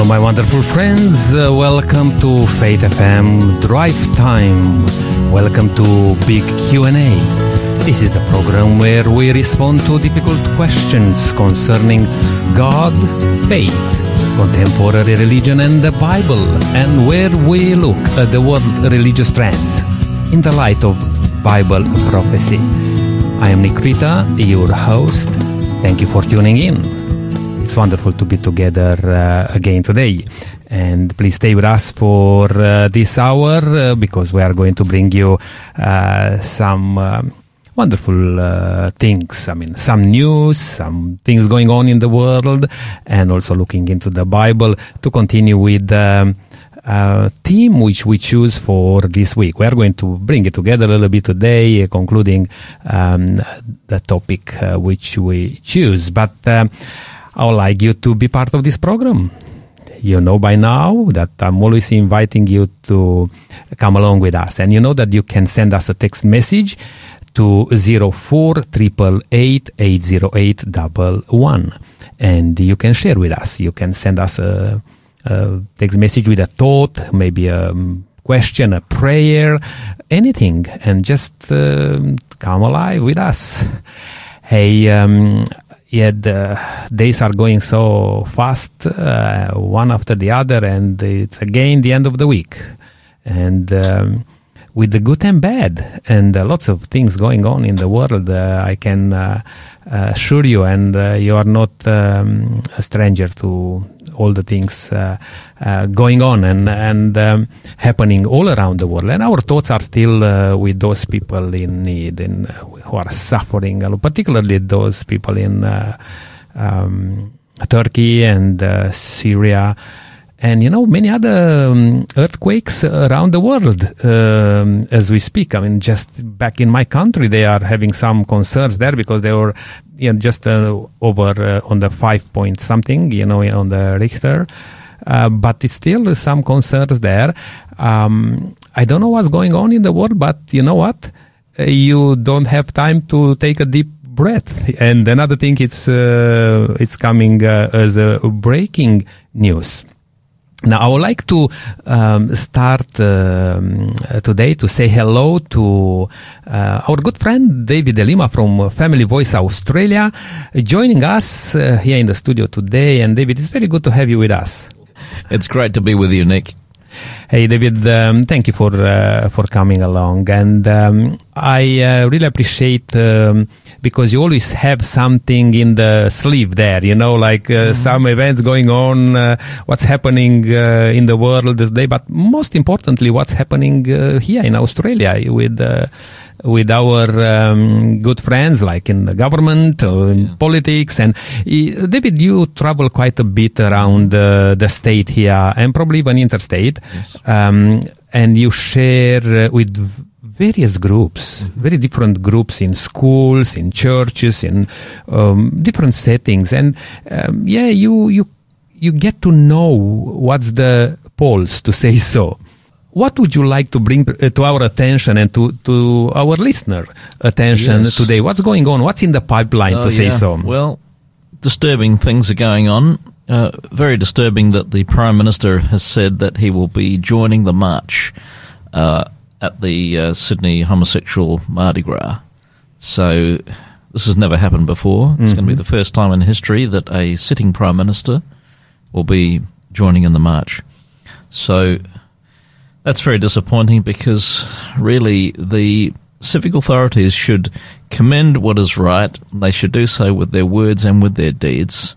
Hello, my wonderful friends. Uh, welcome to Faith FM Drive Time. Welcome to Big Q&A. This is the program where we respond to difficult questions concerning God, faith, contemporary religion and the Bible, and where we look at the world religious trends in the light of Bible prophecy. I am Nikrita, your host. Thank you for tuning in it's wonderful to be together uh, again today. And please stay with us for uh, this hour uh, because we are going to bring you uh, some um, wonderful uh, things. I mean, some news, some things going on in the world, and also looking into the Bible to continue with. Um, uh, theme which we choose for this week. We are going to bring it together a little bit today, uh, concluding um, the topic uh, which we choose. But I would like you to be part of this program. You know by now that I'm always inviting you to come along with us. And you know that you can send us a text message to 04 and you can share with us. You can send us a, a text message with a thought, maybe a question, a prayer, anything, and just uh, come alive with us. Hey, um, yet the days are going so fast, uh, one after the other, and it's again the end of the week. And um, with the good and bad, and uh, lots of things going on in the world, uh, I can uh, uh, assure you, and uh, you are not um, a stranger to all the things uh, going on and and um, happening all around the world. And our thoughts are still with those people in need and who are suffering, particularly those people in um, Turkey and Syria and you know many other um, earthquakes around the world um, as we speak. I mean, just back in my country, they are having some concerns there because they were you know, just uh, over uh, on the five point something, you know, on the Richter. Uh, but it's still some concerns there. Um, I don't know what's going on in the world, but you know what? You don't have time to take a deep breath. And another thing, it's uh, it's coming uh, as a breaking news. Now, I would like to um, start um, today to say hello to uh, our good friend David De Lima from Family Voice Australia, joining us uh, here in the studio today. And David, it's very good to have you with us. It's great to be with you, Nick. Hey, David, um, thank you for uh, for coming along, and um, I uh, really appreciate um, because you always have something in the sleeve there, you know, like uh, mm-hmm. some events going on, uh, what's happening uh, in the world today, but most importantly, what's happening uh, here in Australia with with our um, good friends, like in the government or in yeah. politics. And uh, David, you travel quite a bit around uh, the state here and probably even interstate. Yes. Um, and you share uh, with various groups, mm-hmm. very different groups in schools, in churches, in um, different settings. And um, yeah, you, you, you get to know what's the pulse, to say so what would you like to bring uh, to our attention and to, to our listener attention yes. today? What's going on? What's in the pipeline, to say so? Well, disturbing things are going on. Uh, very disturbing that the Prime Minister has said that he will be joining the march uh, at the uh, Sydney homosexual Mardi Gras. So this has never happened before. It's mm-hmm. going to be the first time in history that a sitting Prime Minister will be joining in the march. So that's very disappointing because really the civic authorities should commend what is right. They should do so with their words and with their deeds.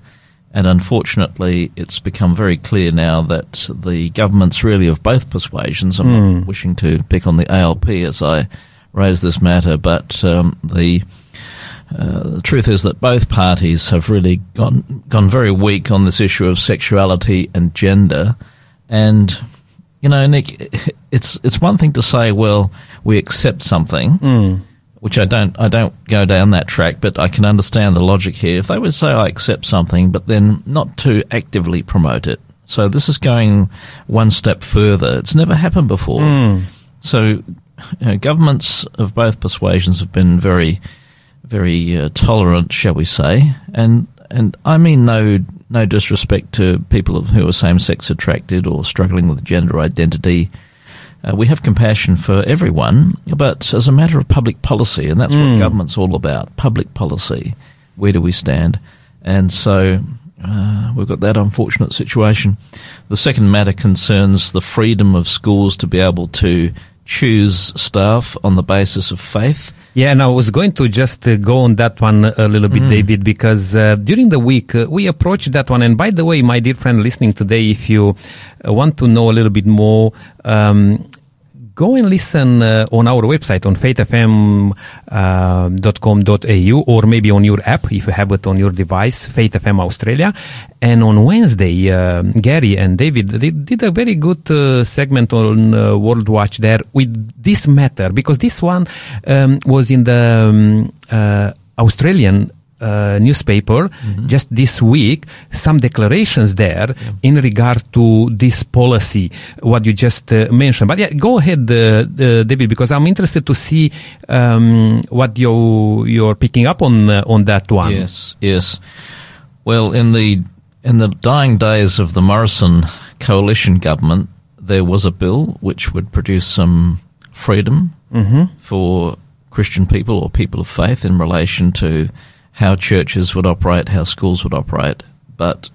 And unfortunately, it's become very clear now that the governments really of both persuasions, I'm mm. not hmm. wishing to pick on the ALP as I raise this matter, but um, the uh, the truth is that both parties have really gone gone very weak on this issue of sexuality and gender, and you know, Nick, it's it's one thing to say, well, we accept something, mm. which I don't I don't go down that track, but I can understand the logic here. If they would say I accept something, but then not to actively promote it, so this is going one step further. It's never happened before. Mm. So you know, governments of both persuasions have been very very uh, tolerant, shall we say, and and I mean no no disrespect to people who are same sex attracted or struggling with gender identity. Uh, we have compassion for everyone, but as a matter of public policy, and that's what government's all about public policy, where do we stand? And so uh, we've got that unfortunate situation. The second matter concerns the freedom of schools to be able to choose staff on the basis of faith. Yeah, and I was going to just uh, go on that one a little bit, David, because uh, during the week uh, we approached that one. And by the way, my dear friend listening today, if you uh, want to know a little bit more, um, go and listen uh, on our website on faithfm.com.au or maybe on your app if you have it on your device, Faith FM Australia. And on Wednesday, uh, Gary and David they did a very good uh, segment on uh, World Watch there with this matter because this one um, was in the um, uh, Australian uh, newspaper just this week some declarations there in regard to this policy what you just uh, mentioned. But yeah go ahead uh, uh, david because i'm interested to see um, what you you're picking up on uh, on that one. Yes, yes. Well, in the in the dying days of the Morrison coalition government, there was a bill which would produce some freedom for Christian people or people of faith in relation to how churches would operate, how schools would operate. But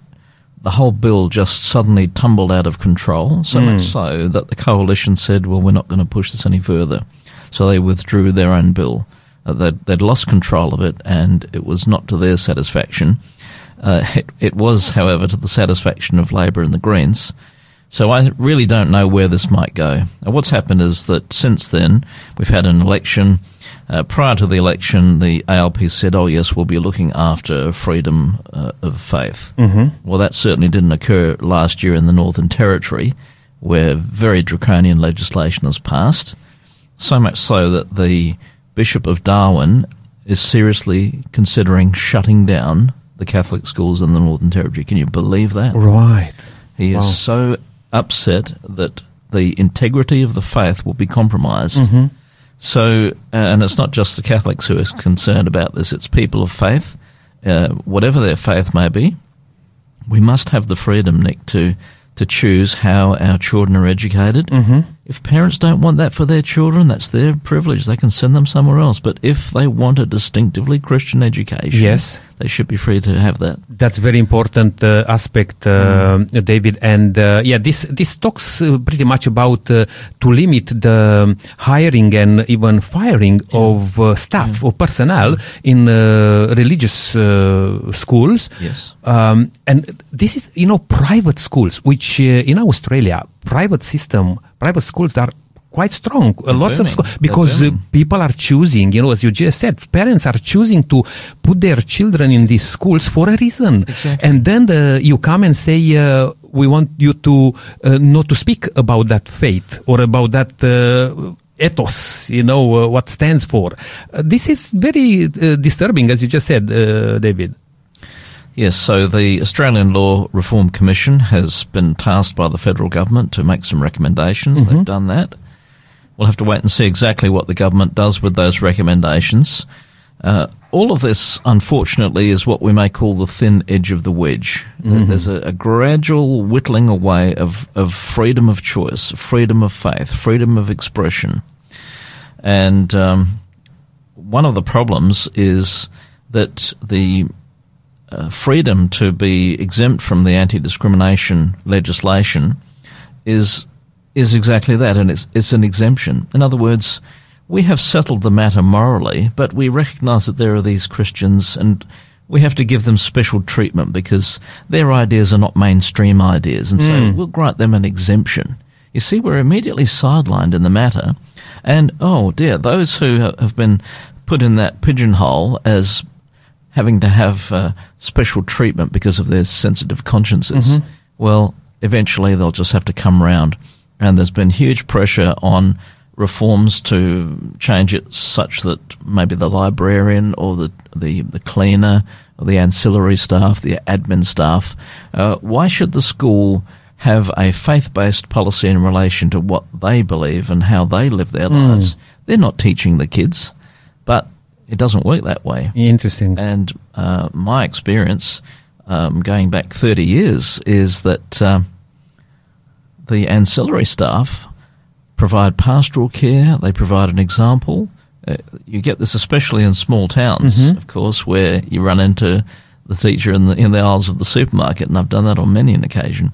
the whole bill just suddenly tumbled out of control, so much so that the coalition said, well, we're not going to push this any further. So they withdrew their own bill. Uh, they'd, they'd lost control of it, and it was not to their satisfaction. Uh, it, it was, however, to the satisfaction of Labor and the Greens. So I really don't know where this might go. Now, what's happened is that since then, we've had an election. Uh, prior to the election, the ALP said, oh, yes, we'll be looking after freedom uh, of faith. Mm-hmm. Well, that certainly didn't occur last year in the Northern Territory, where very draconian legislation was passed. So much so that the Bishop of Darwin is seriously considering shutting down the Catholic schools in the Northern Territory. Can you believe that? right He is so upset that the integrity of the faith will be compromised. So, uh, and it's not just the Catholics who are concerned about this, it's people of faith, uh, whatever their faith may be. We must have the freedom, Nick, to, to choose how our children are educated. Mm-hmm. If parents don't want that for their children, that's their privilege. They can send them somewhere else. But if they want a distinctively Christian education, Yes. they should be free to have that. That's a very important uh, aspect, uh, David. And uh, yeah, this this talks uh, pretty much about uh, to limit the hiring and even firing of uh, staff or personnel in uh, religious uh, schools. Yes. Um, and this is, you know, private schools, which uh, in Australia, private system, private schools are quite strong. Uh, lots of schools because uh, people are choosing, you know, as you just said, parents are choosing to put their children in these schools for a reason. Exactly. And then the, you come and say, uh, we want you to uh, not to speak about that faith or about that. Uh, ethos, you know, uh, what stands for. Uh, this is very uh, disturbing, as you just said, uh, David. Yes, so the Australian Law Reform Commission has been tasked by the federal government to make some recommendations. They've done that. We'll have to wait and see exactly what the government does with those recommendations. Uh, all of this, unfortunately, is what we may call the thin edge of the wedge. There's a, a gradual whittling away of, of freedom of choice, freedom of faith, freedom of expression. And um, one of the problems is that the uh, freedom to be exempt from the anti-discrimination legislation is is exactly that, and it's it's an exemption. In other words, we have settled the matter morally, but we recognise that there are these Christians, and we have to give them special treatment because their ideas are not mainstream ideas, and so we'll grant them an exemption. You see, we're immediately sidelined in the matter, and oh dear, those who have been put in that pigeonhole as having to have uh, special treatment because of their sensitive consciences. Well, eventually they'll just have to come round. And there's been huge pressure on reforms to change it such that maybe the librarian or the the, the cleaner or the ancillary staff, the admin staff, uh, why should the school have a faith-based policy in relation to what they believe and how they live their lives? They're not teaching the kids, but it doesn't work that way. Interesting. And uh, my experience, um, going back 30 years is that um, the ancillary staff provide pastoral care, they provide an example. Uh, you get this especially in small towns, Mhm. of course, where you run into the teacher in the, in the aisles of the supermarket, and I've done that on many an occasion.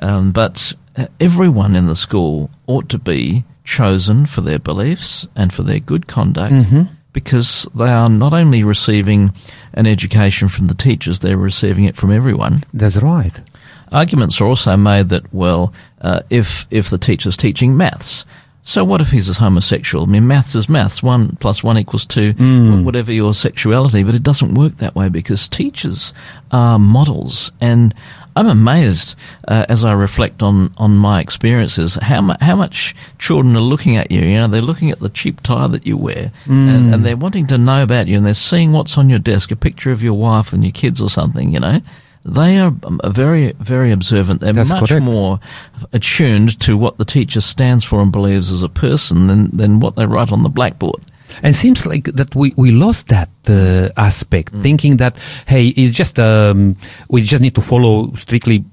Um, but uh, everyone in the school ought to be chosen for their beliefs and for their good conduct Mhm. Because they are not only receiving an education from the teachers, they're receiving it from everyone. That's right. Arguments are also made that, well, uh, if, if the teacher's teaching maths, so what if he's a homosexual? I mean, maths is maths. One plus one equals two, Mm. whatever your sexuality. But it doesn't work that way because teachers are models. And I'm amazed uh, as I reflect on, on my experiences how, mu- how much children are looking at you. You know, they're looking at the cheap tie that you wear and, and they're wanting to know about you and they're seeing what's on your desk, a picture of your wife and your kids or something, you know. They are um, very, very observant. They're That's much correct. more attuned to what the teacher stands for and believes as a person than, than what they write on the blackboard. And it seems like that we, we lost that uh, aspect, Mm. thinking that hey, it's just um, we just need to follow strictly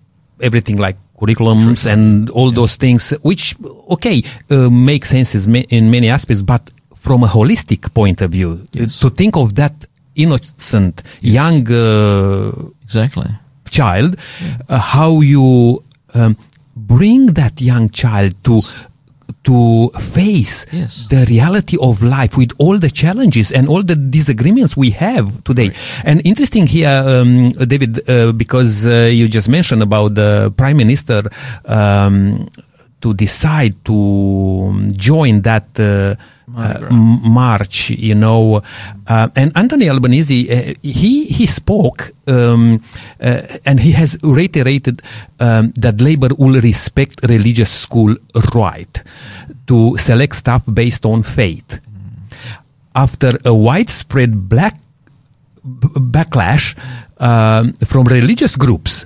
everything like curriculums and all those things, which okay uh, make sense in many aspects, but from a holistic point of view, Yes. to think of that innocent young uh, Exactly. child, uh, how you um, bring that young child to to face Yes. the reality of life with all the challenges and all the disagreements we have today. And interesting here, um, David, uh, because uh, you just mentioned about the prime minister um, to decide to um, join that. Uh, uh, march, you know, uh, and Anthony Albanese, uh, he he spoke, um, uh, and he has reiterated um, that Labor will respect religious school right to select staff based on faith. After a widespread black b- backlash um, from religious groups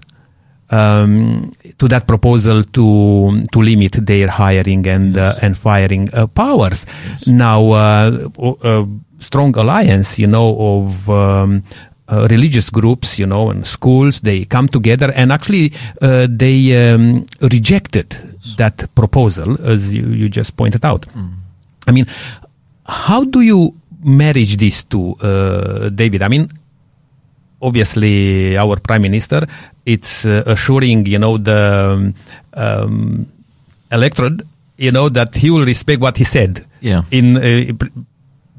um, to that proposal to to limit their hiring and uh, and firing uh, powers. Now, uh, strong alliance, you know, of um, uh, religious groups, you know, and schools, they come together and actually uh, they um, rejected that proposal, as you, you just pointed out. I mean, how do you manage these two, uh, David? I mean, obviously our prime minister it's uh, assuring you know the um, electorate you know that he will respect what he said Yeah. in uh,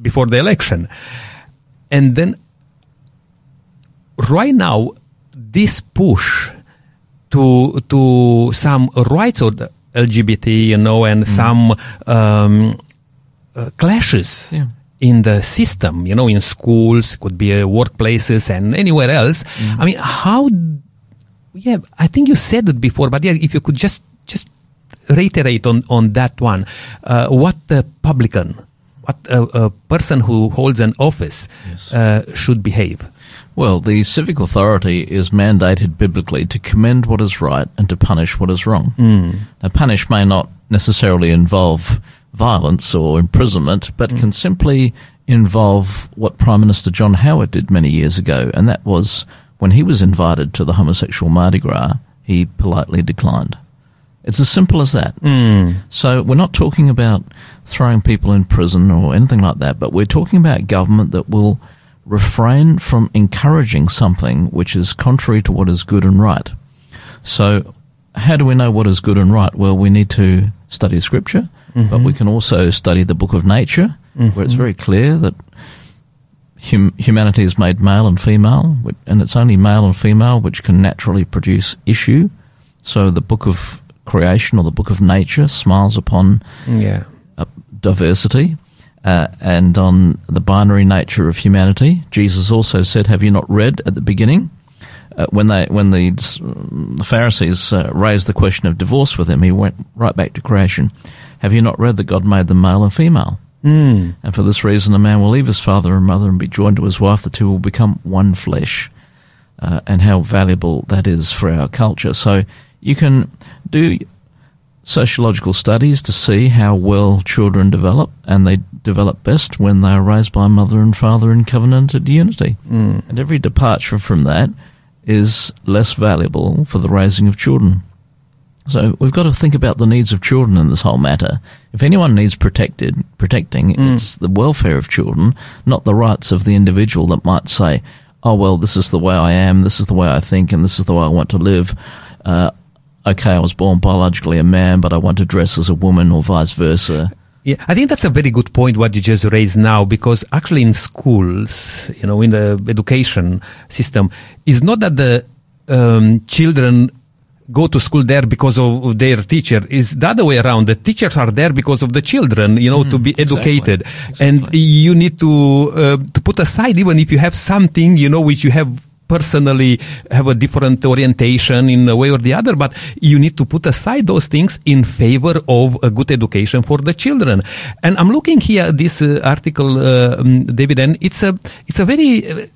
before the election and then right now this push to to some rights of the LGBT you know and some um, uh, clashes Yeah. In the system, you know, in schools, could be uh, workplaces and anywhere else. I mean, how? Yeah, I think you said it before, but yeah, if you could just just reiterate on on that one, uh, what the publican, what a, a person who holds an office Yes. uh, should behave. Well, the civic authority is mandated biblically to commend what is right and to punish what is wrong. Now, punish may not necessarily involve violence or imprisonment, but can mm. simply involve what Prime Minister John Howard did many years ago, and that was when he was invited to the homosexual Mardi Gras, he politely declined. It's as simple as that. Mm. So we're not talking about throwing people in prison or anything like that, but we're talking about government that will refrain from encouraging something which is contrary to what is good and right. So how do we know what is good and right? Well, we need to study scripture, but we can also study the book of nature, where it's very clear that hum- humanity is made male and female, and it's only male and female which can naturally produce issue. So the book of creation or the book of nature smiles upon Yeah. uh, diversity uh, and on the binary nature of humanity. Jesus also said, "Have you not read at the beginning?" Uh, when they when the, the Pharisees uh, raised the question of divorce with him, he went right back to creation. Have you not read that God made them male and female? Mm. And for this reason, a man will leave his father and mother and be joined to his wife. The two will become one flesh. Uh, and how valuable that is for our culture. So you can do sociological studies to see how well children develop, and they develop best when they are raised by mother and father in covenanted unity. Mm. And every departure from that is less valuable for the raising of children. So we've got to think about the needs of children in this whole matter. If anyone needs protected, protecting, Mm. it's the welfare of children, not the rights of the individual that might say, "Oh well, this is the way I am, this is the way I think, and this is the way I want to live." Uh, okay, I was born biologically a man, but I want to dress as a woman, or vice versa. Yeah, I think that's a very good point what you just raised now because actually in schools, you know, in the education system, it's not that the um, children go to school there because of their teacher. It's the other way around. The teachers are there because of the children, you know, to be exactly. educated. Exactly. And you need to uh, to put aside even if you have something, you know, which you have personally have a different orientation in a way or the other, but you need to put aside those things in favor of a good education for the children. And I'm looking here at this uh, article, uh, um, David, and it's a it's a very uh,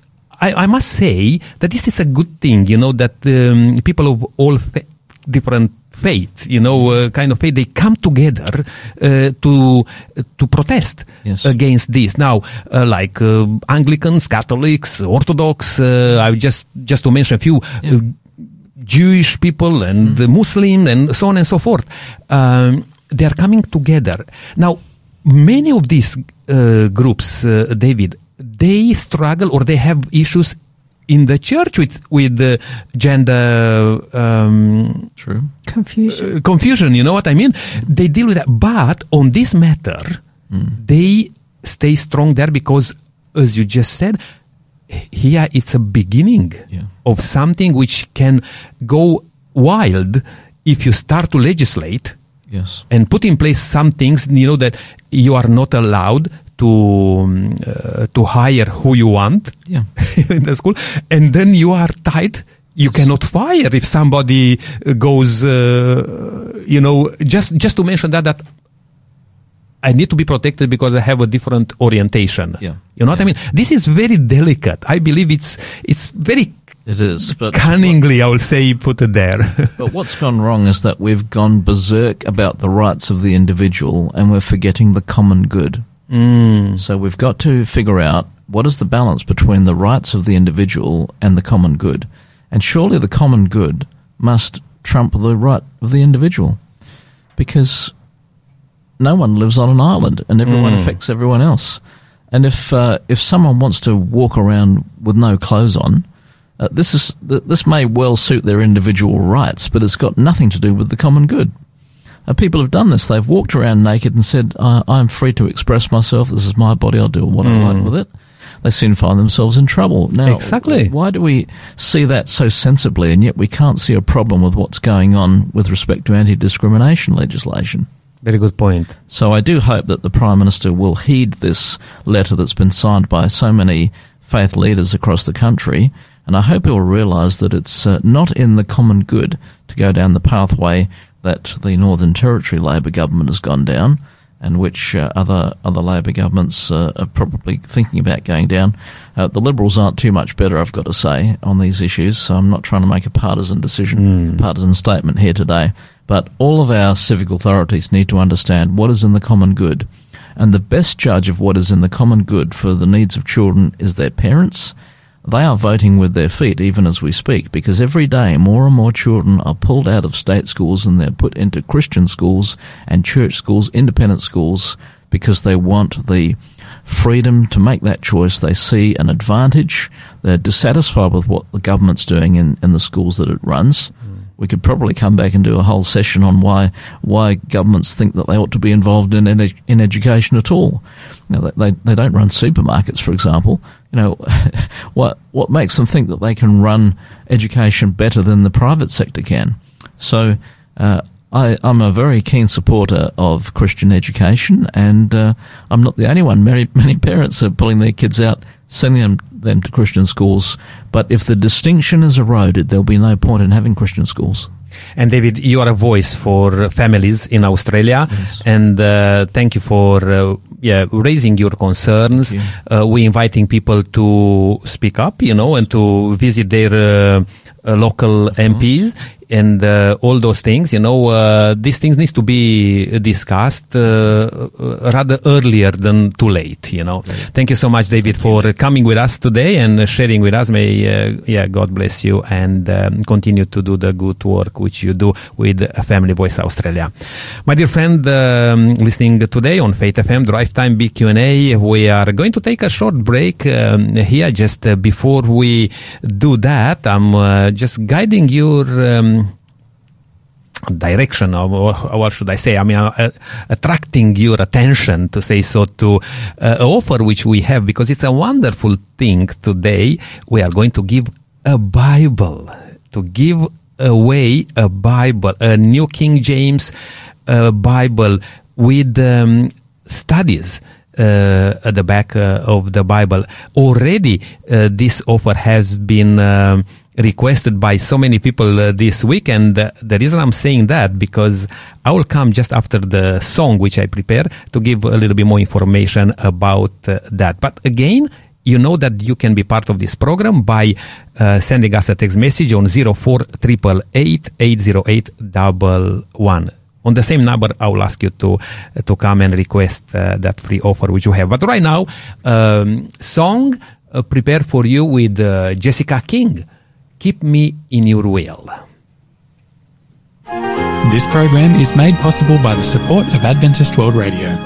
I, I must say that this is a good thing, you know, that um, people of all different faith, you know, uh, kind of faith, they come together uh, to to protest Yes. against this. Now, uh, like uh, Anglicans, Catholics, Orthodox, uh, I just just to mention a few. Uh, Jewish people and the Muslim and so on and so forth. Um, they are coming together. Now, many of these uh, groups, uh, David, they struggle or they have issues in the church with with the gender um, True. Confusion. uh, confusion. You know what I mean? They deal with that, but on this matter, they stay strong there because, as you just said, here it's a beginning Yeah. of something which can go wild if you start to legislate Yes. and put in place some things. You know that you are not allowed to um, uh, to hire who you want Yeah. in the school, and then you are tied. You cannot fire if somebody uh, goes, uh, you know, just just to mention that that I need to be protected because I have a different orientation. Yeah. You know what I mean? This is very delicate. I believe it's it's very It is, but cunningly, I will say, put it there. But what's gone wrong is that we've gone berserk about the rights of the individual and we're forgetting the common good. Mm. So we've got to figure out what is the balance between the rights of the individual and the common good. And surely the common good must trump the right of the individual. Because no one lives on an island and everyone Mm. affects everyone else. And if uh, if someone wants to walk around with no clothes on, uh, this is th- this may well suit their individual rights, but it's got nothing to do with the common good. Uh, people have done this. They've walked around naked and said, I "I'm free to express myself. This is my body. I'll do what I like with it." They soon find themselves in trouble. Now, Exactly. Why do we see that so sensibly, and yet we can't see a problem with what's going on with respect to anti-discrimination legislation? Very good point. So I do hope that the Prime Minister will heed this letter that's been signed by so many faith leaders across the country, and I hope he will realise that it's uh, not in the common good to go down the pathway that the Northern Territory Labor government has gone down, and which uh, other other Labor governments uh, are probably thinking about going down. Uh, the Liberals aren't too much better, I've got to say, on these issues. So I'm not trying to make a partisan decision, partisan statement here today. But all of our civic authorities need to understand what is in the common good. And the best judge of what is in the common good for the needs of children is their parents. They are voting with their feet even as we speak because every day more and more children are pulled out of state schools and they're put into Christian schools and church schools, independent schools, because they want the freedom to make that choice. They see an advantage. They're dissatisfied with what the government's doing in, in the schools that it runs. We could probably come back and do a whole session on why why governments think that they ought to be involved in in, in education at all. Know, they they don't run supermarkets, for example. You know, what what makes them think that they can run education better than the private sector can? So. Uh, I, I'm a very keen supporter of Christian education, and uh, I'm not the only one. Many many parents are pulling their kids out, sending them, them to Christian schools. But if the distinction is eroded, there'll be no point in having Christian schools. And David, you are a voice for families in Australia, Yes. and uh, thank you for uh, yeah raising your concerns. Thank Uh, we're inviting people to speak up, you know, and to visit their uh, uh, local MPs. And uh, all those things. You know, uh, these things needs to be discussed uh, rather earlier than too late. You know. Thank you so much, David, for coming with us today and sharing with us. May yeah, God bless you and um, continue to do the good work which you do with Family Voice Australia. My dear friend, um, listening today on Faith FM Drive Time Big Q&A, we are going to take a short break um, here just uh, before we do that. I'm uh, just guiding your um, direction or, or what should I say? I mean, uh, attracting your attention to say so to uh, offer which we have because it's a wonderful thing today. We are going to give a Bible to give away a Bible, a New King James uh, Bible with um, studies. Uh, at the back uh, of the Bible. Already, uh, this offer has been um, requested by so many people uh, this week, and uh, the reason I'm saying that because I will come just after the song which I prepare to give a little bit more information about uh, that. But again, you know that you can be part of this program by uh, sending us a text message on 0488880111. On the same number, I will ask you to to come and request uh, that free offer which you have. But right now, um, song uh, prepared for you with uh, Jessica King. Keep me in your will. This program is made possible by the support of Adventist World Radio.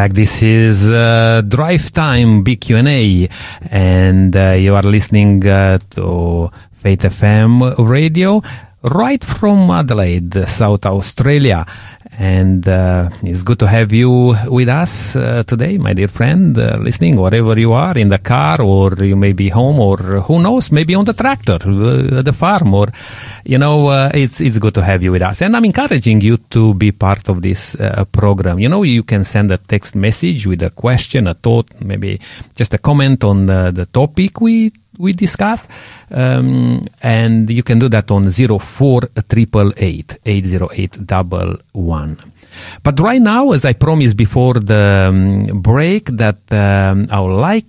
Back. This is uh, Drive Time Big Q&A and uh, you are listening uh, to Faith FM radio right from Adelaide, South Australia. And uh, it's good to have you with us uh, today, my dear friend, uh, listening wherever you are, in the car, or you may be home, or who knows, maybe on the tractor, uh, the farm, or you know, uh, it's it's good to have you with us. And I'm encouraging you to be part of this uh, program. You know, you can send a text message with a question, a thought, maybe just a comment on uh, the topic we we discuss. Um, and you can do that on 04888 808 But right now, as I promised before the um, break, that um, I would like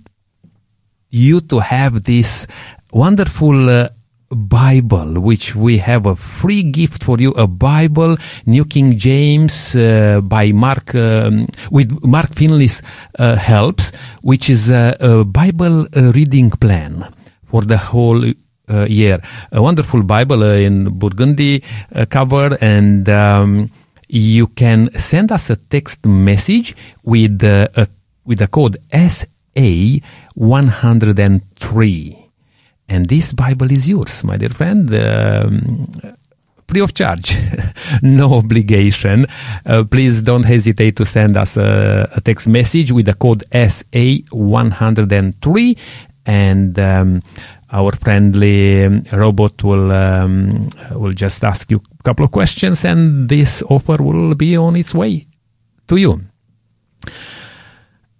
you to have this wonderful uh, Bible, which we have a free gift for you, a Bible, New King James uh, by Mark, um, with Mark Finley's uh, helps, which is a, a Bible uh, reading plan for the whole uh, year. A wonderful Bible uh, in Burgundy uh, cover, and um, you can send us a text message with uh, a with the code SA one hundred and three, and this Bible is yours, my dear friend. Um, free of charge, no obligation. Uh, please don't hesitate to send us a, a text message with the code SA103 and um, our friendly robot will um, will just ask you a couple of questions, and this offer will be on its way to you.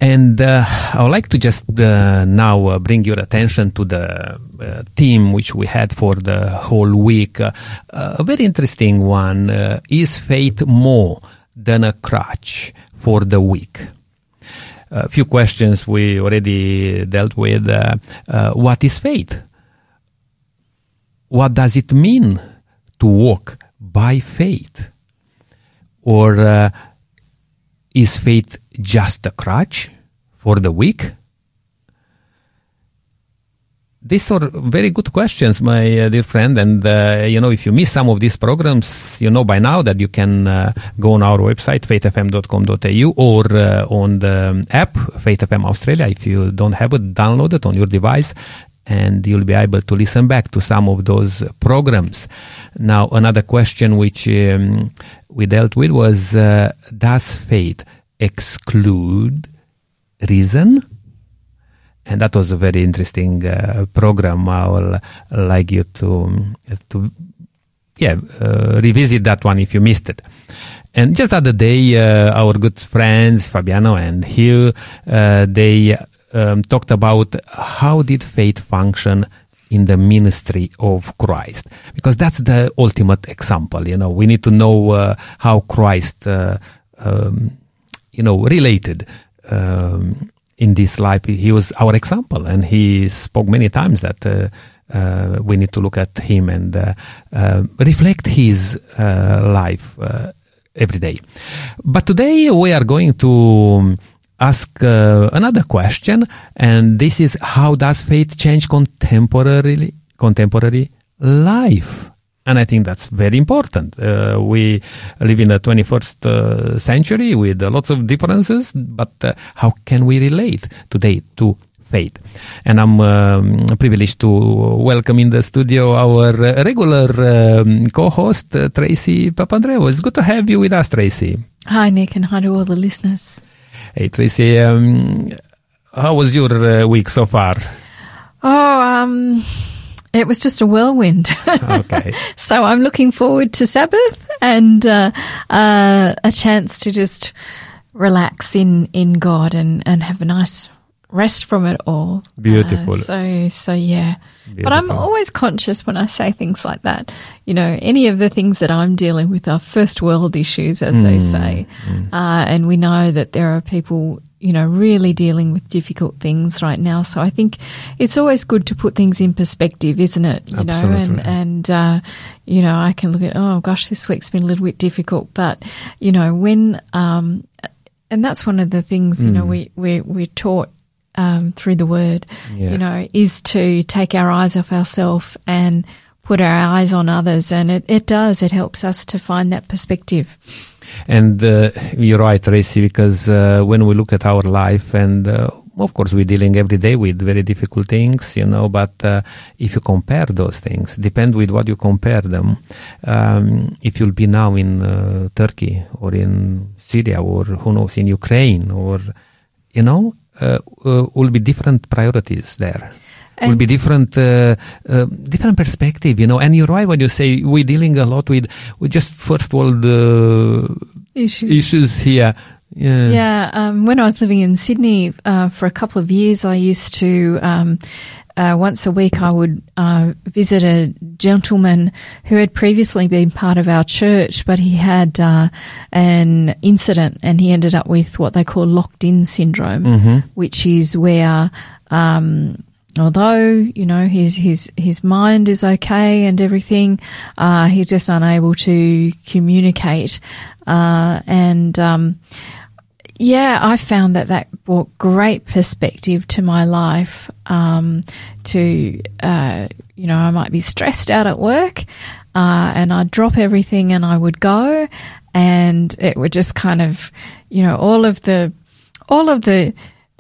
And uh, I would like to just uh, now uh, bring your attention to the uh, theme which we had for the whole week. Uh, a very interesting one uh, is faith more than a crutch for the weak? A few questions we already dealt with. Uh, uh, what is faith? What does it mean to walk by faith? Or uh, is faith just a crutch for the weak? These are very good questions, my uh, dear friend. And, uh, you know, if you miss some of these programs, you know by now that you can uh, go on our website, faithfm.com.au or uh, on the app, Faith FM Australia, if you don't have it, download it on your device and you'll be able to listen back to some of those programs. Now, another question which um, we dealt with was, uh, does faith exclude reason? And that was a very interesting uh, program. I will like you to to yeah uh, revisit that one if you missed it. And just the other day, uh, our good friends Fabiano and Hugh uh, they um, talked about how did faith function in the ministry of Christ because that's the ultimate example. You know, we need to know uh, how Christ. Uh, um, you know, related um, in this life. He was our example, and he spoke many times that uh, uh, we need to look at him and uh, uh reflect his uh, life uh, every day. But today we are going to ask another question, and this is: How does faith change contemporary contemporary life? And I think that's very important. Uh, we live in the 21st uh, century with uh, lots of differences, but uh, how can we relate today to faith? And I'm um, privileged to welcome in the studio our regular um, co-host, uh, Tracy Papandreou. It's good to have you with us, Tracy. Hi, Nick, and hi to all the listeners. Hey, Tracy, um, how was your uh, week so far? Oh, um, it was just a whirlwind. Okay. so I'm looking forward to Sabbath and uh, uh, a chance to just relax in, in God and, and have a nice rest from it all. Beautiful. Uh, so so yeah. Beautiful. But I'm always conscious when I say things like that. You know, any of the things that I'm dealing with are first world issues, as they say, uh, and we know that there are people you know, really dealing with difficult things right now. So I think it's always good to put things in perspective, isn't it? You Absolutely. know, and, and, uh, you know, I can look at, oh gosh, this week's been a little bit difficult, but, you know, when, um, and that's one of the things, you know, we, we, we're taught, um, through the word, Yeah. you know, is to take our eyes off ourselves and put our eyes on others, and it, it does. It helps us to find that perspective. And uh, you're right, Tracy, because uh, when we look at our life, and uh, of course we're dealing every day with very difficult things, you know. But uh, if you compare those things, depend with what you compare them. Um, if you'll be now in uh, Turkey or in Syria or who knows in Ukraine or you know, uh, uh, will be different priorities there. Will be different, uh, uh, different perspective, you know. And you're right when you say we're dealing a lot with, with just first world uh, Issues. issues here. Yeah. Yeah, um, when I was living in Sydney uh, for a couple of years, I used to um, uh, once a week I would uh, visit a gentleman who had previously been part of our church, but he had uh, an incident and he ended up with what they call locked-in syndrome, which is where. Um, Although you know his his his mind is okay and everything, uh, he's just unable to communicate, uh, and um, yeah, I found that that brought great perspective to my life. Um, to uh, you know, I might be stressed out at work, uh, and I'd drop everything and I would go, and it would just kind of, you know, all of the all of the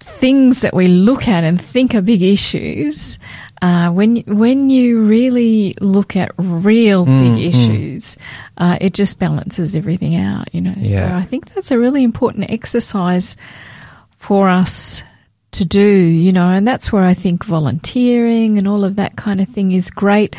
things that we look at and think are big issues. Uh, when when you really look at real big issues, uh, it just balances everything out, you know. So I think that's a really important exercise for us to do, you know, and that's where I think volunteering and all of that kind of thing is great.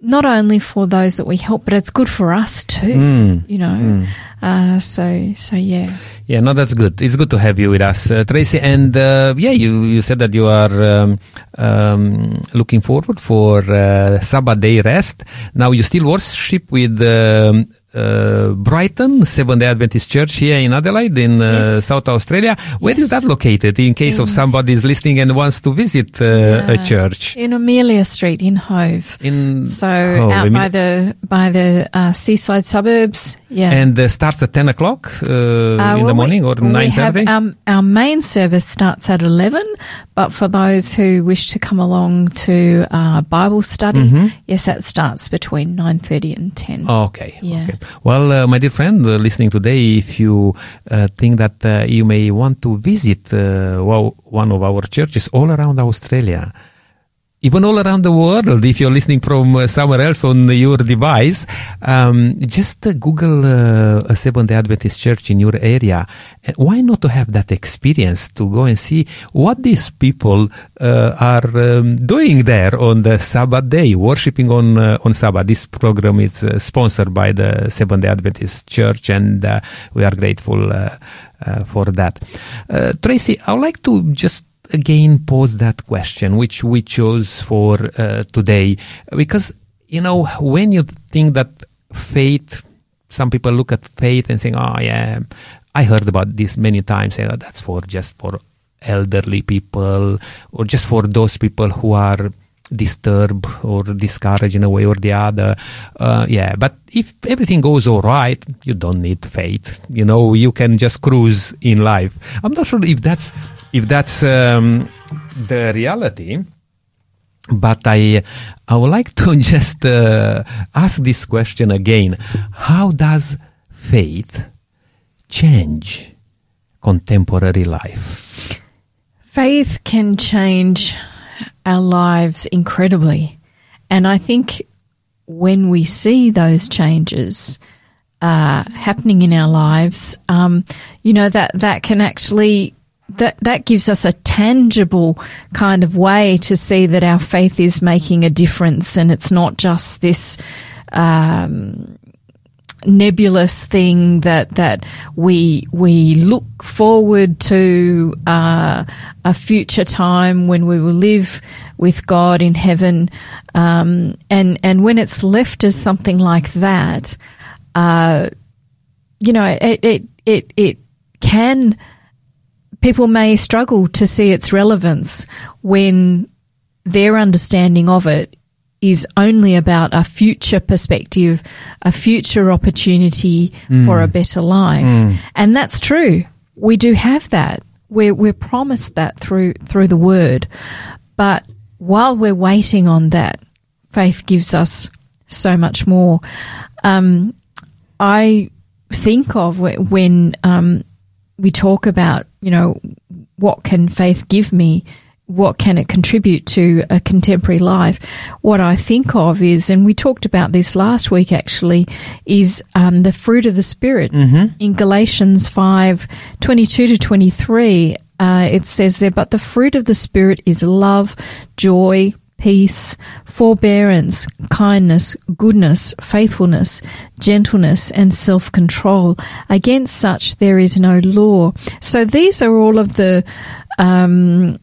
Not only for those that we help, but it's good for us too, you know. Uh, so, so yeah. Yeah, no, that's good. It's good to have you with us, uh, Tracy. And uh, yeah, you, you said that you are um, um, looking forward for uh, Sabbath day rest. Now you still worship with um, uh, Brighton Seventh Day Adventist Church here in Adelaide, in uh, Yes. South Australia. Where is Yes. that located? In case of somebody is listening and wants to visit uh, a church in Amelia Street in Hove. in So Oh, out Amelia- by the by the uh, seaside suburbs. Yeah. and uh, starts at ten o'clock in well, the morning we, or nine have um, our main service starts at eleven, but for those who wish to come along to uh, Bible study, Mm-hmm. yes, that starts between nine thirty and ten. Okay. Yeah. Okay. Well, uh, my dear friend, uh, listening today, if you uh, think that uh, you may want to visit uh, one of our churches all around Australia, even all around the world, if you're listening from uh, somewhere else on your device, um, just uh, Google uh, a Seventh Day Adventist church in your area. And why not to have that experience to go and see what these people uh, are um, doing there on the Sabbath day, worshiping on uh, on Sabbath. This program is uh, sponsored by the Seventh Day Adventist Church, and uh, we are grateful uh, uh, for that. Uh, Tracy, I would like to just again pose that question which we chose for uh, today. Because you know when you think that faith some people look at faith and saying oh yeah i heard about this many times and oh, that's for just for elderly people or just for those people who are disturbed or discouraged in a way or the other. Uh, yeah but if everything goes all right you don't need faith. You know you can just cruise in life. I'm not sure if that's if that's um, the reality but I, I would like to just uh, ask this question again. How does faith change contemporary life? Faith can change our lives incredibly. And I think when we see those changes uh, happening in our lives, um, you know, that, that can actually. That, that gives us a tangible kind of way to see that our faith is making a difference and it's not just this um, nebulous thing that that we we look forward to uh, a future time when we will live with God in heaven, um, and and when it's left as something like that, uh, you know, it it it, it can. People may struggle to see its relevance when their understanding of it is only about a future perspective, a future opportunity for a better life. And that's true. We do have that. We're, we're promised that through, through the word. But while we're waiting on that, faith gives us so much more. Um, I think of when um, we talk about, you know, what can faith give me? What can it contribute to a contemporary life? What I think of is, and we talked about this last week actually, is um, the fruit of the Spirit. In Galatians 5 22 to 23, uh, it says there, but the fruit of the Spirit is love, joy, peace, forbearance, kindness, goodness, faithfulness, gentleness, and self control. Against such there is no law. So these are all of the um,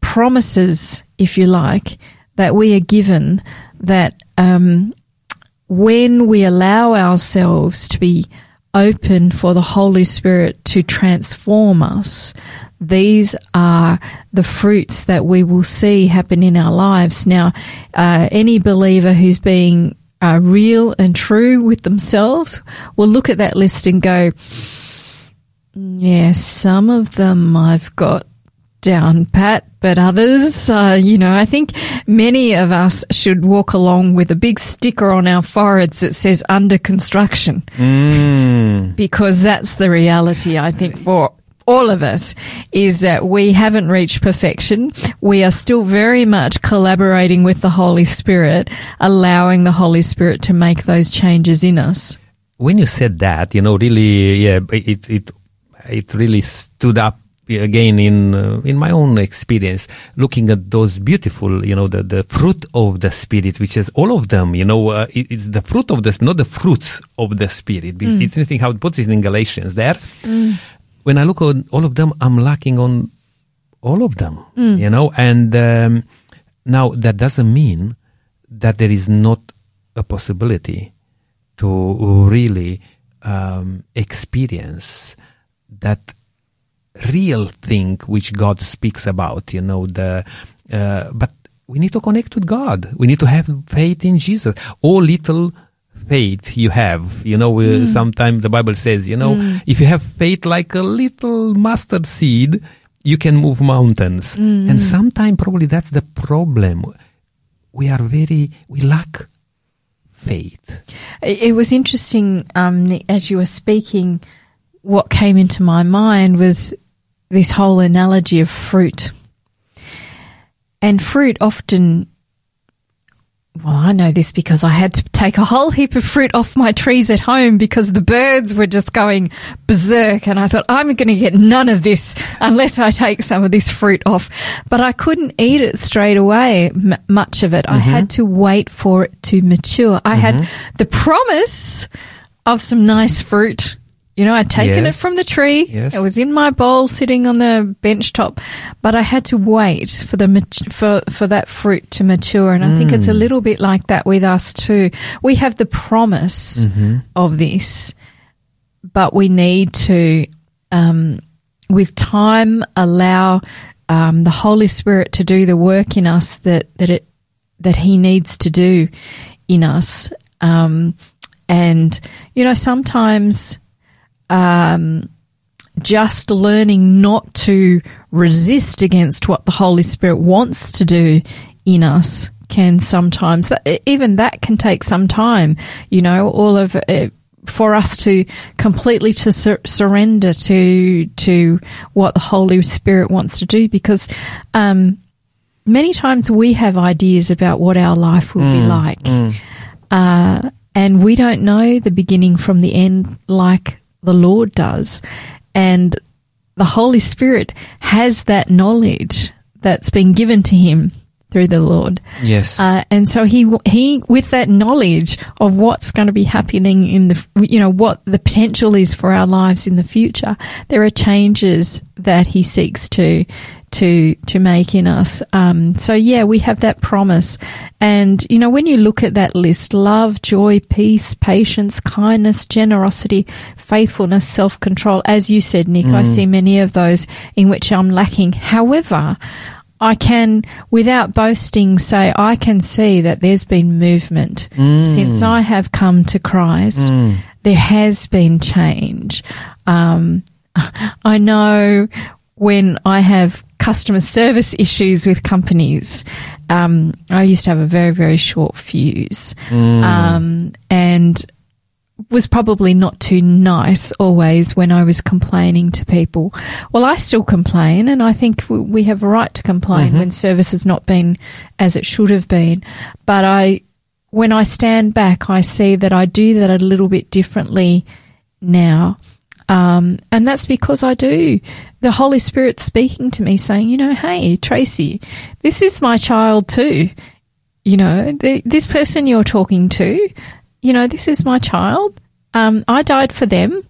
promises, if you like, that we are given that um, when we allow ourselves to be open for the Holy Spirit to transform us, these are the fruits that we will see happen in our lives. Now, uh, any believer who's being uh, real and true with themselves will look at that list and go, yeah, some of them I've got down pat, but others, uh, you know, I think many of us should walk along with a big sticker on our foreheads that says under construction Mm. because that's the reality, I think, for all of us is that we haven't reached perfection. We are still very much collaborating with the Holy Spirit, allowing the Holy Spirit to make those changes in us. when you said that, you know, really, yeah, it it it really stood up again in uh, in my own experience, looking at those beautiful, you know, the the fruit of the spirit, which is all of them, you know, uh, it, it's the fruit of the not the fruits of the spirit. It's, it's interesting how it puts it in Galatians there. When I look at all of them, I'm lacking on all of them, you know, and um, now that doesn't mean that there is not a possibility to really um, experience that real thing which God speaks about, you know, the, uh, but we need to connect with God. We need to have faith in Jesus. All little faith you have, you know, uh, sometimes the Bible says, you know, if you have faith like a little mustard seed, you can move mountains. And sometimes probably that's the problem. We are very, we lack faith. It it was interesting um, as you were speaking. What came into my mind was this whole analogy of fruit, and fruit often. Well, I know this because I had to take a whole heap of fruit off my trees at home because the birds were just going berserk. And I thought, I'm going to get none of this unless I take some of this fruit off. But I couldn't eat it straight away, m- much of it. I mm-hmm. had to wait for it to mature. I had mm-hmm. the promise of some nice fruit. You know, I'd taken Yes. it from the tree. Yes. It was in my bowl sitting on the bench top, but I had to wait for the mat- for for that fruit to mature and I think it's a little bit like that with us too. We have the promise of this, but we need to um, with time allow um, the Holy Spirit to do the work in us that that it that He needs to do in us. Um, and you know, sometimes um, just learning not to resist against what the Holy Spirit wants to do in us can sometimes that even that can take some time. You know, all of it for us to completely to sur- surrender to to what the Holy Spirit wants to do because um, many times we have ideas about what our life will be like. Uh, and we don't know the beginning from the end like the Lord does. And the Holy Spirit has that knowledge that's been given to him through the Lord. Yes. Uh, and so he he with that knowledge of what's going to be happening in the you know what the potential is for our lives in the future, there are changes that he seeks to to to make in us. Um, so yeah, we have that promise, and you know when you look at that list, love, joy, peace, patience, kindness, generosity, faithfulness, self control. As you said, Nick, I see many of those in which I'm lacking. However. I can, without boasting, say I can see that there's been movement since I have come to Christ. There has been change. Um, I know when I have customer service issues with companies, um, I used to have a very, very short fuse. Um, and was probably not too nice always when I was complaining to people. Well, I still complain, and I think we have a right to complain when service has not been as it should have been. But I, when I stand back, I see that I do that a little bit differently now. Um, and that's because I do. The Holy Spirit speaking to me saying, you know, hey, Tracy, this is my child too. You know, the, this person you're talking to, you know, this is my child. Um, I died for them,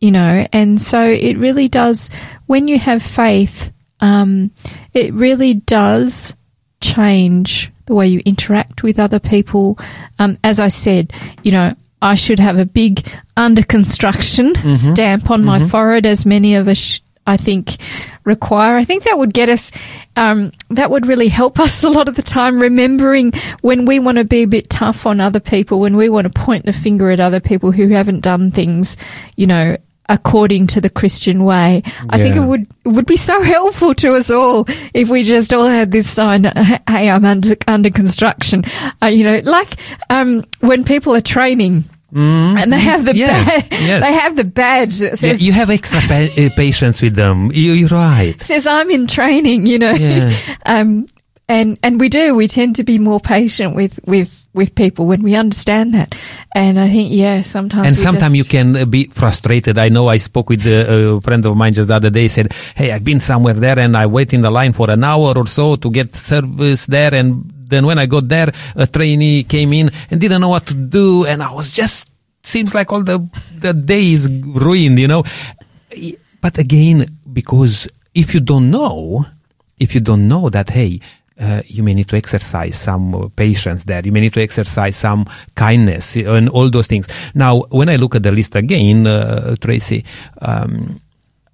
you know, and so it really does, when you have faith, um, it really does change the way you interact with other people. Um, as I said, you know, I should have a big under construction stamp on my forehead, as many of us, sh- I think, require. I think that would get us, um, that would really help us a lot of the time, remembering when we want to be a bit tough on other people, when we want to point the finger at other people who haven't done things, you know, according to the Christian way. I think it would it would be so helpful to us all if we just all had this sign, "Hey, I'm under under construction." Uh, you know, like um, when people are training. And they have the. Yeah, badge. yes. They have the badge that Yeah, says you have extra pa- uh, patience with them. You, you're right. says I'm in training. You know, Yeah. um, and and we do. We tend to be more patient with with with people when we understand that. And I think yeah, sometimes And sometimes you can be frustrated. I know I spoke with uh, a friend of mine just the other day. Said, "Hey, I've been somewhere there, and I wait in the line for an hour or so to get service there, and then when I got there, a trainee came in and didn't know what to do, and I was just seems like all the the day is ruined, you know. But again, because if you don't know, if you don't know that, hey, uh, you may need to exercise some uh, patience there. You may need to exercise some kindness and all those things. Now, when I look at the list again, uh, Tracy, um,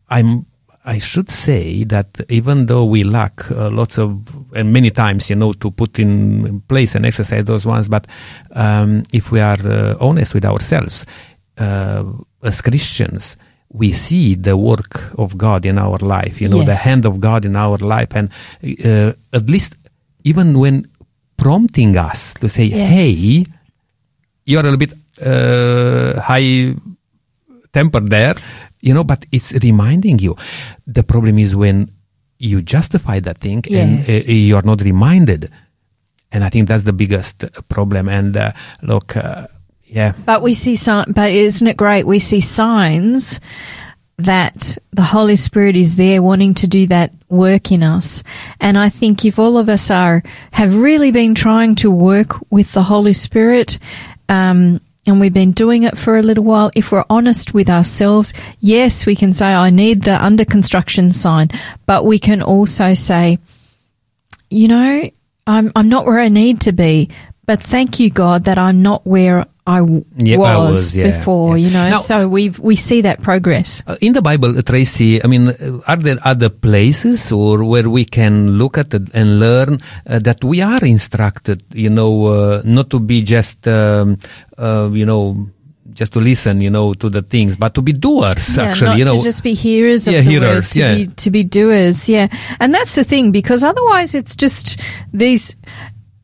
I'm. I should say that even though we lack uh, lots of and many times, you know, to put in place and exercise those ones, but um, if we are uh, honest with ourselves, uh, as Christians, we see the work of God in our life. You know, the hand of God in our life, and uh, at least even when prompting us to say, Yes. "Hey, you're a little bit uh, high tempered there, you know, but it's reminding you. The problem is when you justify that thing and uh, you're not reminded. And I think that's the biggest problem. And uh, look, uh, yeah, But we see sign, but isn't it great? We see signs that the Holy Spirit is there wanting to do that work in us. And I think if all of us are, have really been trying to work with the Holy Spirit, um, and we've been doing it for a little while, if we're honest with ourselves, yes, we can say, I need the under construction sign, but we can also say, you know, I'm I'm not where I need to be, but thank you, God, that I'm not where I w- Yeah, was, I was, yeah, before. yeah. You know, Now- so we we see that progress. Uh, in the Bible, Tracy, I mean, uh, are there other places or where we can look at it and learn uh, that we are instructed, you know, uh, not to be just, um, uh, you know, just to listen, you know, to the things, but to be doers, actually, you know. to just be hearers of Yeah, the word, hearers, to yeah. be to be doers. Yeah, and that's the thing because otherwise it's just these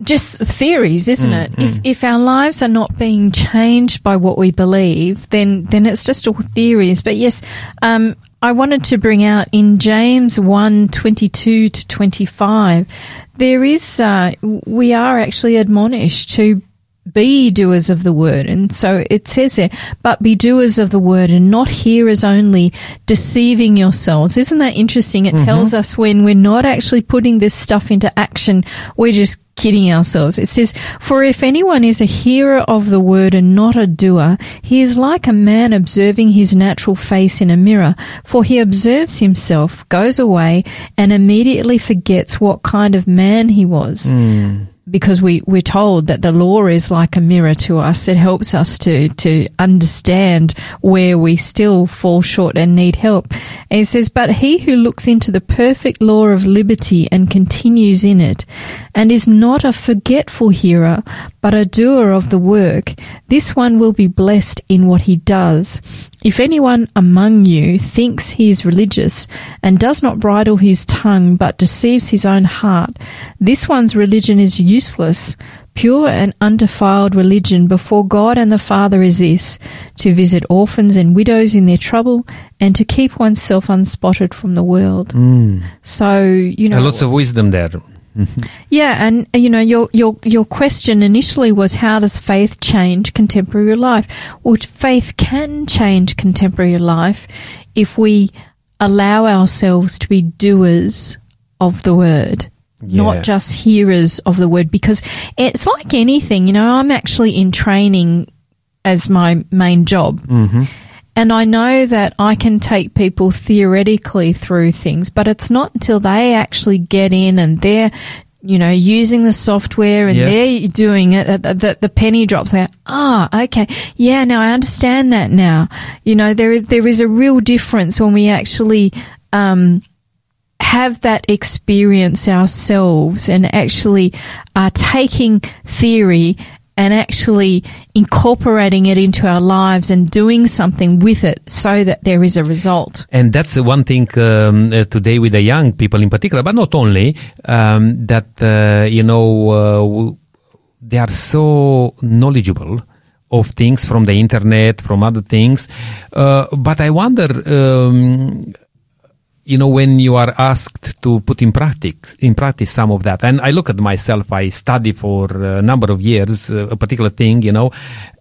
just theories, isn't Mm, it? If if our lives are not being changed by what we believe, then then it's just all theories. But yes, um, I wanted to bring out in James 1, 22 to twenty five, there is uh, we are actually admonished to be doers of the word. And so it says there, but be doers of the word and not hearers only, deceiving yourselves. Isn't that interesting? It mm-hmm. tells us when we're not actually putting this stuff into action, we're just kidding ourselves. It says, for if anyone is a hearer of the word and not a doer, he is like a man observing his natural face in a mirror. For he observes himself, goes away, and immediately forgets what kind of man he was. Hmm. Because we, we're told that the law is like a mirror to us. It helps us to, to understand where we still fall short and need help. And he says, but he who looks into the perfect law of liberty and continues in it and is not a forgetful hearer, but a doer of the work, this one will be blessed in what he does. If anyone among you thinks he is religious and does not bridle his tongue but deceives his own heart, this one's religion is useless. Useless, pure and undefiled religion before God and the Father is this to visit orphans and widows in their trouble and to keep oneself unspotted from the world. So, you know, Uh, lots of wisdom there. yeah, and you know your your your question initially was how does faith change contemporary life? Well, faith can change contemporary life if we allow ourselves to be doers of the word. Yeah. Not just hearers of the word, because it's like anything, you know, I'm actually in training as my main job. And I know that I can take people theoretically through things, but it's not until they actually get in and they're, you know, using the software and Yes. they're doing it that, that the penny drops. They ah, okay, yeah, now I understand that now. You know, there is there is a real difference when we actually um, have that experience ourselves and actually are taking theory and actually incorporating it into our lives and doing something with it so that there is a result. And that's the one thing um, uh, today with the young people in particular, but not only, um, that, uh, you know, uh, they are so knowledgeable of things from the internet, from other things. Uh, but I wonder, um, you know, when you are asked to put in practice, in practice some of that, and I look at myself, I study for a number of years, uh, a particular thing, you know,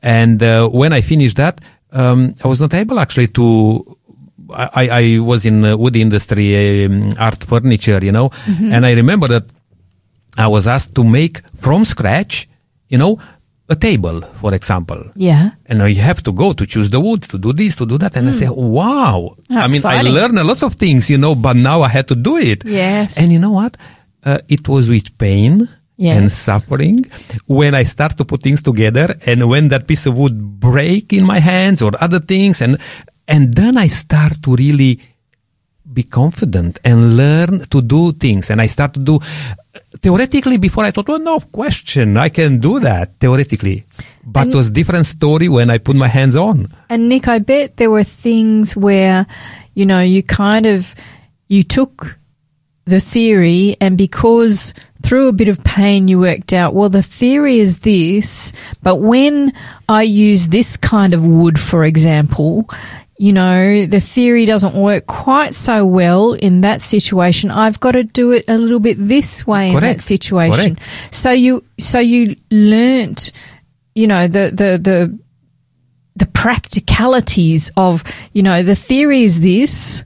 and uh, when I finished that, um, I was not able actually to I, I was in uh, wood industry, um, art furniture, you know, and I remember that I was asked to make from scratch, you know, a table, for example. Yeah. And now you have to go to choose the wood, to do this, to do that. And I say, wow. How I mean, exciting. I learned a lot of things, you know, but now I had to do it. Yes. And you know what? Uh, it was with pain and suffering when I start to put things together and when that piece of wood break in my hands or other things and, and then I start to really be confident and learn to do things. And I start to do theoretically before I thought, well, no question, I can do that theoretically. But it was different story when I put my hands on. And Nick, I bet there were things where, you know, you kind of you took the theory and because through a bit of pain you worked out, well the theory is this, but when I use this kind of wood, for example, you know, the theory doesn't work quite so well in that situation. I've got to do it a little bit this way in that situation. Correct. So you so you learnt, you know, the the the the practicalities of, you know, the theory is this,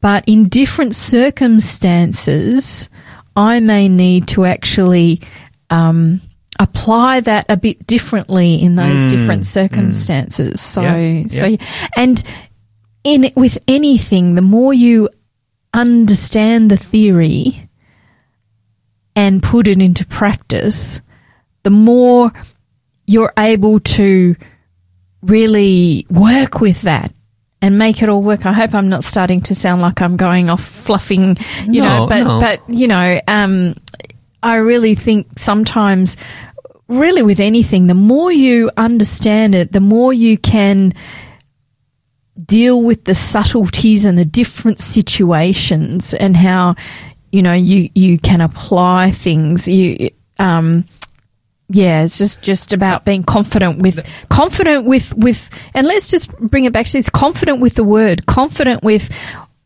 but in different circumstances, I may need to actually um, apply that a bit differently in those different circumstances. So, Yeah, so, yeah. and in with anything, the more you understand the theory and put it into practice, the more you're able to really work with that and make it all work. I hope I'm not starting to sound like I'm going off fluffing, you No, know, but no. but you know, um I really think sometimes really with anything, the more you understand it, the more you can deal with the subtleties and the different situations and how you know you you can apply things. You um yeah it's just just about being confident with confident with with and let's just bring it back to this confident with the word confident with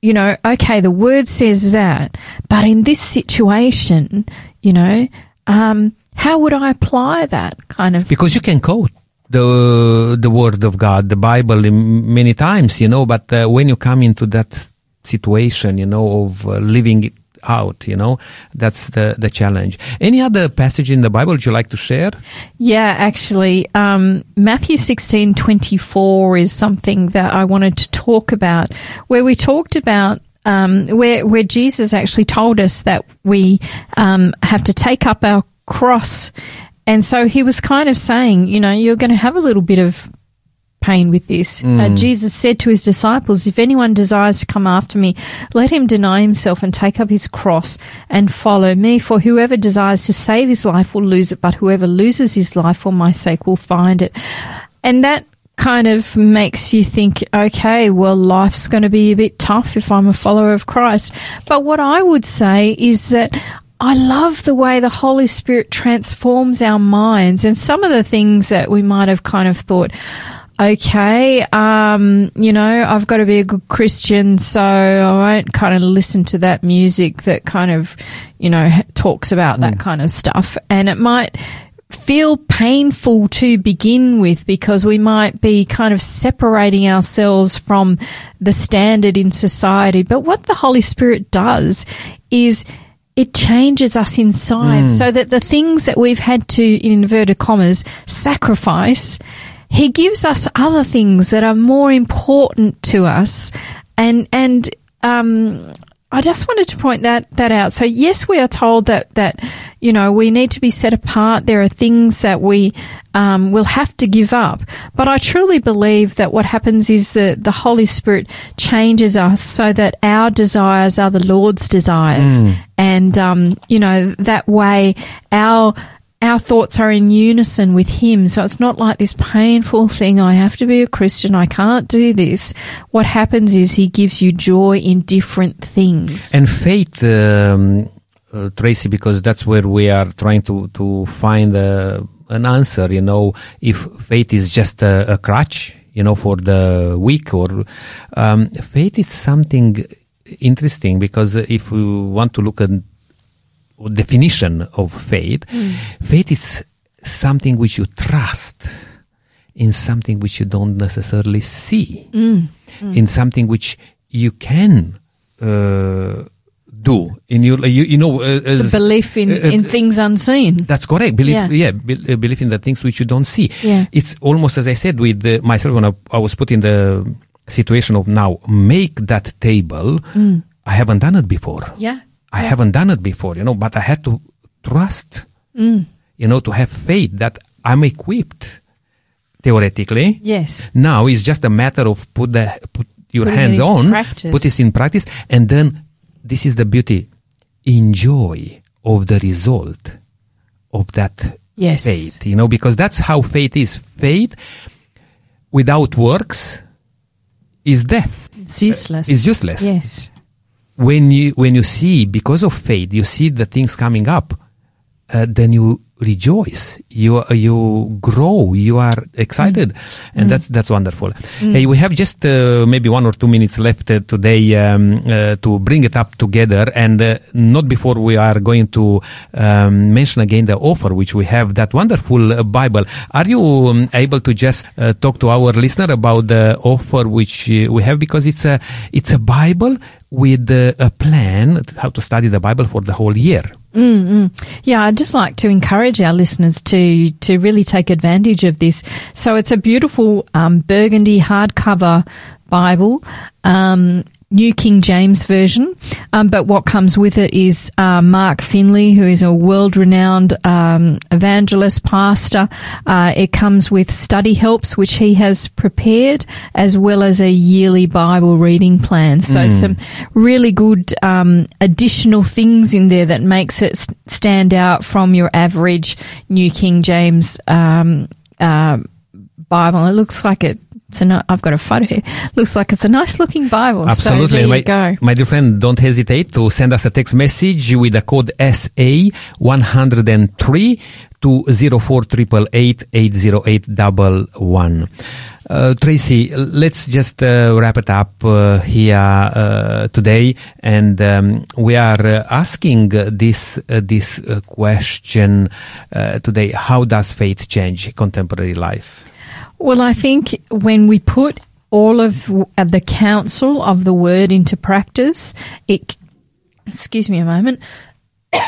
you know okay the word says that but in this situation you know um how would i apply that kind of because you can quote the the word of God, the Bible, many times, you know. But uh, when you come into that situation, you know, of uh, living it out, you know, that's the the challenge. Any other passage in the Bible would you like to share? Yeah, actually, um, Matthew sixteen twenty four is something that I wanted to talk about, where we talked about um, where where Jesus actually told us that we um, have to take up our cross. And so he was kind of saying, you know, you're going to have a little bit of pain with this. Uh, Jesus said to his disciples, If anyone desires to come after me, let him deny himself and take up his cross and follow me. For whoever desires to save his life will lose it, but whoever loses his life for my sake will find it. And that kind of makes you think, okay, well, life's going to be a bit tough if I'm a follower of Christ. But what I would say is that I love the way the Holy Spirit transforms our minds and some of the things that we might have kind of thought, okay, um, you know, I've got to be a good Christian, so I won't kind of listen to that music that kind of, you know, talks about that kind of stuff. And it might feel painful to begin with because we might be kind of separating ourselves from the standard in society. But what the Holy Spirit does is it changes us inside so that the things that we've had to, in inverted commas, sacrifice, He gives us other things that are more important to us. And, and, um, I just wanted to point that, that out. So yes, we are told that, that, you know, we need to be set apart. There are things that we, um, will have to give up. But I truly believe that what happens is that the Holy Spirit changes us so that our desires are the Lord's desires. And, um, you know, that way our, our thoughts are in unison with him. So it's not like this painful thing. I have to be a Christian. I can't do this. What happens is he gives you joy in different things. And faith, um, uh, Tracy, because that's where we are trying to to find uh, an answer. You know, if faith is just a, a crutch, you know, for the weak, or um, faith is something interesting because if we want to look at definition of faith, faith is something which you trust in something which you don't necessarily see, in something which you can uh, do in your, you, you know, uh, It's a belief in, uh, uh, in things unseen. that's correct. Believe, Yeah. yeah, be, uh, believe in the things which you don't see. Yeah. It's almost as I said with uh, myself when I, I was put in the situation of now make that table. I haven't done it before. Mm. Yeah. I haven't done it before, you know, but I had to trust, Mm. you know, to have faith that I'm equipped theoretically. Yes. Now it's just a matter of put the put your Putting hands on, practice. put this in practice, and then this is the beauty. Enjoy of the result of that Yes. faith, you know, because that's how faith is. Faith without works is death. It's useless. It's useless. Yes. When you when you see because of faith, you see the things coming up, uh, then you rejoice. You you grow. You are excited, and that's that's wonderful. Hey, we have just uh, maybe one or two minutes left uh, today um, uh, to bring it up together, and uh, not before we are going to um, mention again the offer which we have. That wonderful uh, Bible. Are you um, able to just uh, talk to our listener about the offer which we have because it's a it's a Bible with uh, a plan how to study the Bible for the whole year. Yeah, I'd just like to encourage our listeners to to really take advantage of this. So it's a beautiful um, burgundy hardcover Bible. Um, New King James Version, um, but what comes with it is uh, Mark Finley, who is a world-renowned um, evangelist, pastor. Uh, it comes with study helps, which he has prepared, as well as a yearly Bible reading plan. So some really good um, additional things in there that makes it stand out from your average New King James um, uh, Bible. It looks like it. It's a, ni- I've got a photo here. Looks like it's a nice looking Bible. Absolutely. So there my, you go. my dear friend, don't hesitate to send us a text message with the code SA103 to 0488880811. Uh, Tracy, let's just uh, wrap it up uh, here uh, today, and um, we are uh, asking this uh, this uh, question uh, today: How does faith change contemporary life? Well, I think when we put all of uh, the counsel of the word into practice, it. Excuse me a moment.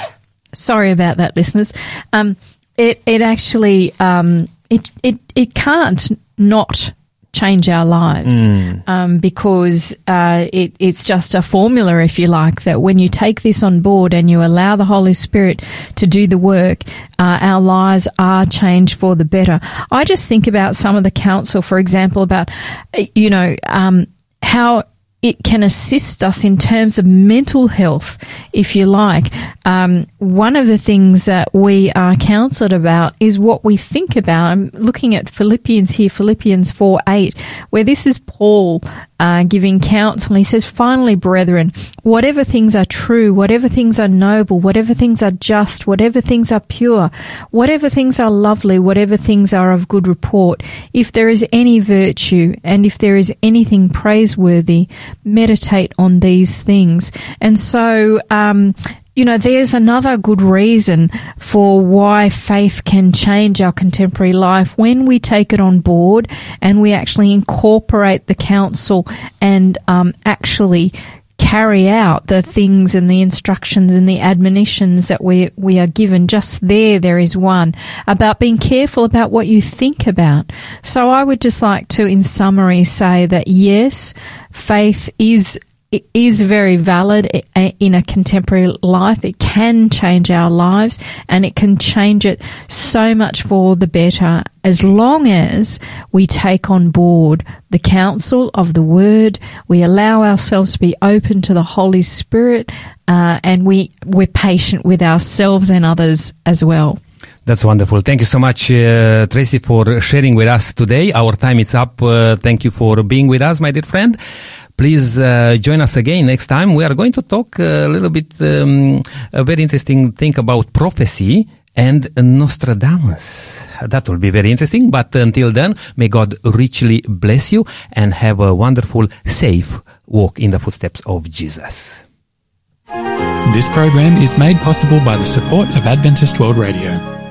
Sorry about that, listeners. Um, it it actually um, it it it can't not change our lives um, because uh, it, it's just a formula, if you like, that when you take this on board and you allow the Holy Spirit to do the work, uh, our lives are changed for the better. I just think about some of the counsel, for example, about, uh, you know, um, how it can assist us in terms of mental health, if you like. Um, one of the things that we are counseled about is what we think about. I'm looking at Philippians here, Philippians 4 8, where this is Paul uh, giving counsel. He says, Finally, brethren, whatever things are true, whatever things are noble, whatever things are just, whatever things are pure, whatever things are lovely, whatever things are of good report, if there is any virtue and if there is anything praiseworthy, meditate on these things. And so, um, you know, there's another good reason for why faith can change our contemporary life when we take it on board and we actually incorporate the counsel and um, actually carry out the things and the instructions and the admonitions that we we are given. Just there there is one about being careful about what you think about. So i would just like to in summary say that yes faith is is very valid in a contemporary life. It can change our lives and it can change it so much for the better as long as we take on board the counsel of the word, we allow ourselves to be open to the Holy Spirit, uh, and we, we're patient with ourselves and others as well. That's wonderful. Thank you so much, uh, Tracy, for sharing with us today. Our time is up. Uh, thank you for being with us, my dear friend. Please uh, join us again next time. We are going to talk a little bit, um, a very interesting thing about prophecy and Nostradamus. That will be very interesting. But until then, may God richly bless you and have a wonderful, safe walk in the footsteps of Jesus. This program is made possible by the support of Adventist World Radio.